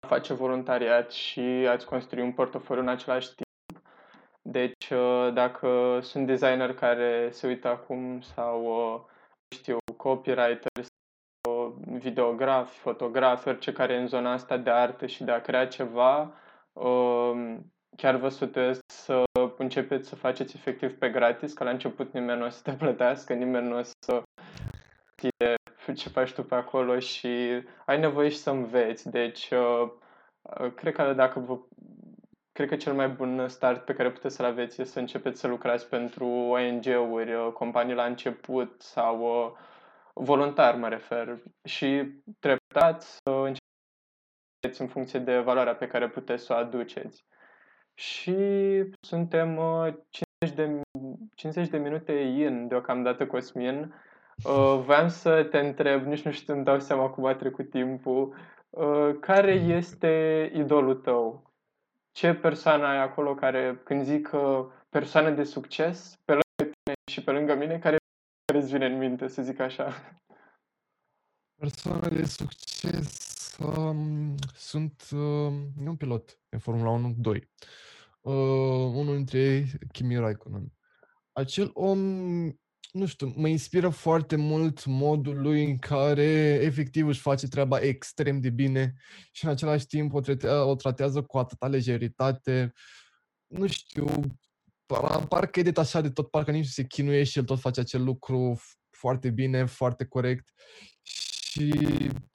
a face voluntariat și a-ți construi un portofoliu în același timp. Deci, uh, dacă sunt designer care se uită acum sau, uh, știu, copywriter videografi, fotografi, orice care e în zona asta de artă și de a crea ceva, um, chiar vă sutesc să începeți să faceți efectiv pe gratis, că la început nimeni nu o să te plătească, nimeni nu o să știe ce faci tu pe acolo și ai nevoie și să înveți. Deci, uh, uh, cred că dacă vă cred că cel mai bun start pe care puteți să-l aveți este să începeți să lucrați pentru ONG-uri, uh, companii la început sau voluntar mă refer, și treptat să începeți în funcție de valoarea pe care puteți să o aduceți. Și suntem 50 de, 50 de minute in deocamdată, Cosmin. Uh, voiam să te întreb, nici nu știu, îmi dau seama cum a trecut timpul, uh, care este idolul tău? Ce persoană ai acolo care, când zic persoană de succes, pe lângă tine și pe lângă mine, care care îți vine în minte, să zic așa? Persoane de succes um, sunt uh, un pilot în Formula 1 2. Uh, unul dintre ei, Kimi Raikkonen. Acel om, nu știu, mă inspiră foarte mult modul lui în care efectiv își face treaba extrem de bine și în același timp o, tratează, o tratează cu atâta lejeritate. Nu știu, parcă e detașat de tot, parcă nici nu se chinuie și el tot face acel lucru foarte bine, foarte corect și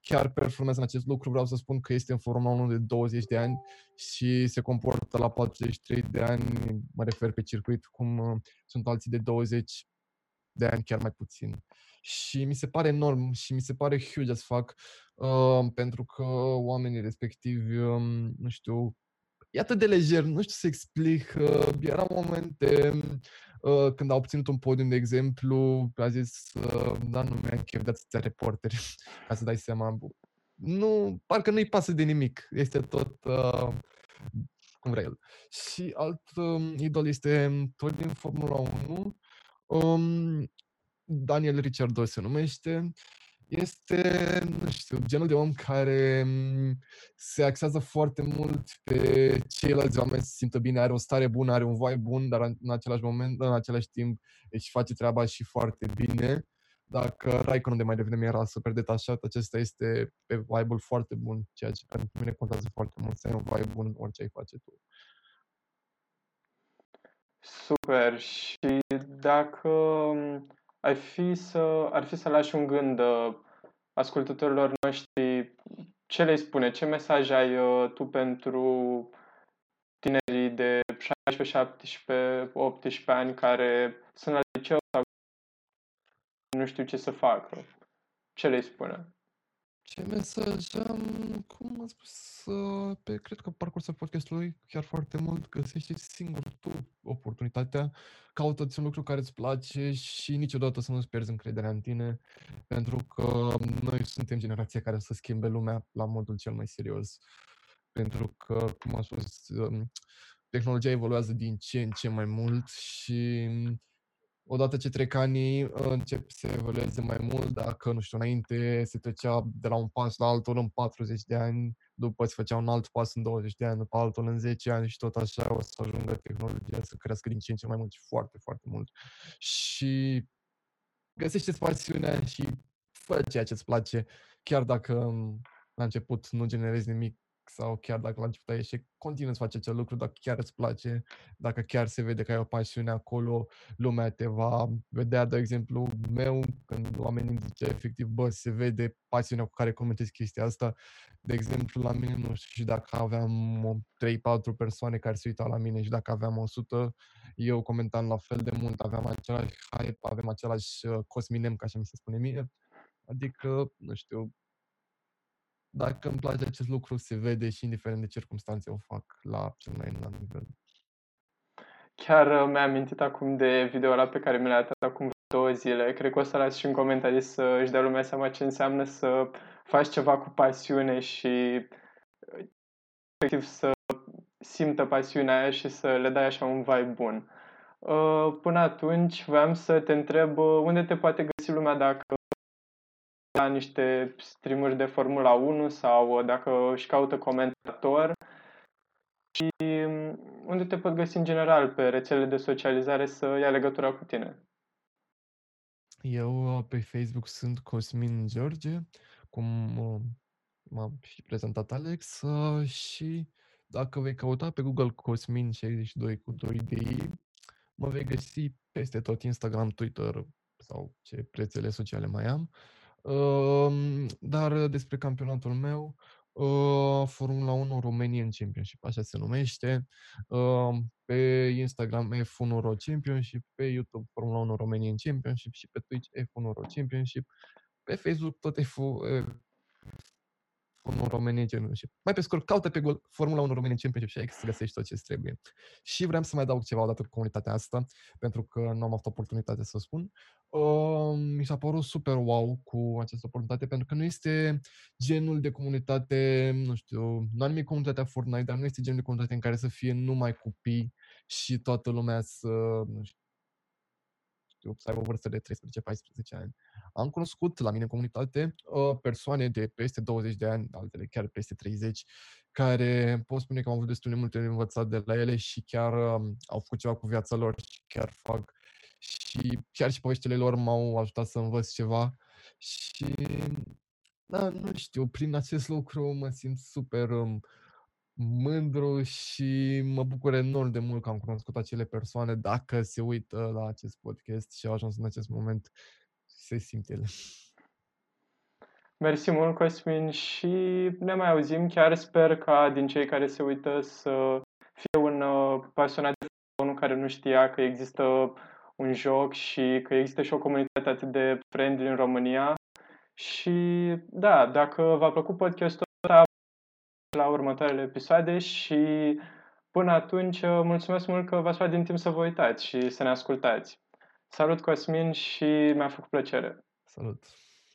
chiar performează în acest lucru. Vreau să spun că este în Formula 1 de 20 de ani și se comportă la 43 de ani, mă refer pe circuit, cum uh, sunt alții de 20 de ani, chiar mai puțin. Și mi se pare enorm și mi se pare huge as fuck, uh, pentru că oamenii respectivi, um, nu știu, e atât de lejer, nu știu să explic. Uh, era momente uh, când a obținut un podium, de exemplu, a zis, uh, da, nu mi-am chef de atâția reporteri, ca să dai seama. Nu, parcă nu-i pasă de nimic. Este tot uh, cum vrea el. Și alt uh, idol este tot din Formula 1. Um, Daniel Ricciardo se numește. Este, nu știu, genul de om care mm, se axează foarte mult pe ceilalți oameni să se simtă bine, are o stare bună, are un vibe bun, dar în același moment, în același timp își face treaba și foarte bine. Dacă Raikkonen de mai devreme era super detașat, acesta este pe vibe-ul foarte bun, ceea ce pentru mine contează foarte mult, să ai un vibe bun orice ai face tu. Super. Și dacă mm, ai fi să, ar fi să lași un gând uh, ascultătorilor noștri, ce le spune? Ce mesaj ai uh, tu pentru tinerii de 16, 17, 18 ani care sunt la liceu sau nu știu ce să facă? Ce le spune? Ce mesaj am, cum am spus, uh, pe, cred că parcursul podcastului chiar foarte mult, găsește singur tu oportunitatea, caută-ți un lucru care îți place și niciodată să nu-ți pierzi încrederea în tine, pentru că noi suntem generația care să schimbe lumea la modul cel mai serios. Pentru că, cum am spus, um, tehnologia evoluează din ce în ce mai mult și odată ce trec anii, încep să evolueze mai mult, dacă, nu știu, înainte se trecea de la un pas la altul în 40 de ani, după se făcea un alt pas în 20 de ani, după altul în 10 ani și tot așa o să ajungă tehnologia să crească din ce în ce mai mult și foarte, foarte mult. Și găsește-ți pasiunea și fă ceea ce îți place, chiar dacă la început nu generezi nimic sau chiar dacă la început ai eșec, continuă să faci acel lucru dacă chiar îți place, dacă chiar se vede că ai o pasiune acolo, lumea te va vedea, de exemplu, meu, când oamenii îmi zice efectiv, bă, se vede pasiunea cu care comentezi chestia asta. De exemplu, la mine, nu știu, și dacă aveam 3-4 persoane care se uitau la mine și dacă aveam 100, eu comentam la fel de mult, aveam același hype, avem același uh, cosminem, ca așa mi se spune mie. Adică, nu știu, dacă îmi place acest lucru, se vede și indiferent de circunstanțe o fac la cel mai înalt nivel. Chiar uh, mi-am amintit acum de video ăla pe care mi l-a dat acum două zile. Cred că o să las și în comentarii să își dea lumea seama ce înseamnă să faci ceva cu pasiune și uh, efectiv să simtă pasiunea aia și să le dai așa un vibe bun. Uh, până atunci, vreau să te întreb unde te poate găsi lumea dacă la niște streamuri de Formula 1 sau dacă își caută comentator și mm, unde te pot găsi în general pe rețelele de socializare să ia legătura cu tine. Eu uh, pe Facebook sunt Cosmin George, cum uh, m-am și prezentat Alex uh, și dacă vei căuta pe Google Cosmin 62 cu 2 de mă vei găsi peste tot Instagram, Twitter sau ce rețele sociale mai am. Dar despre campionatul meu, uh, Formula 1 Romanian Championship, așa se numește. Pe Instagram F1 Ro Championship, pe YouTube Formula 1 Romanian Championship și pe Twitch F1 Ro Championship. Pe Facebook tot F1 Formula România Championship. Mai pe scurt, caută pe Google Formula 1 România Championship și aici să găsești tot ce trebuie. Și vreau să mai adaug ceva odată cu comunitatea asta, pentru că nu am avut oportunitatea să o spun. Uh, mi s-a părut super wow cu această oportunitate, pentru că nu este genul de comunitate, nu știu, nu am nimic comunitatea Fortnite, dar nu este genul de comunitate în care să fie numai copii și toată lumea să, nu știu, știu, să aibă o vârstă de 13-14 ani. Am cunoscut la mine în comunitate uh, persoane de peste 20 de ani, altele chiar peste 30, care pot spune că am avut destul de multe de învățat de la ele și chiar uh, au făcut ceva cu viața lor și chiar fac. Și chiar și poveștile lor m-au ajutat să învăț ceva și da, nu știu, prin acest lucru mă simt super um, mândru și mă bucur enorm de mult că am cunoscut acele persoane dacă se uită la acest podcast și au ajuns în acest moment se simt ele. Mersi mult, Cosmin, și ne mai auzim. Chiar sper ca din cei care se uită să fie un uh, pasionat de unul care nu știa că există un joc și că există și o comunitate atât de friendly în România. Și da, dacă v-a plăcut podcastul ăsta, la următoarele episoade și până atunci mulțumesc mult că v-ați luat din timp să vă uitați și să ne ascultați. Salut Cosmin și mi-a făcut plăcere. Salut!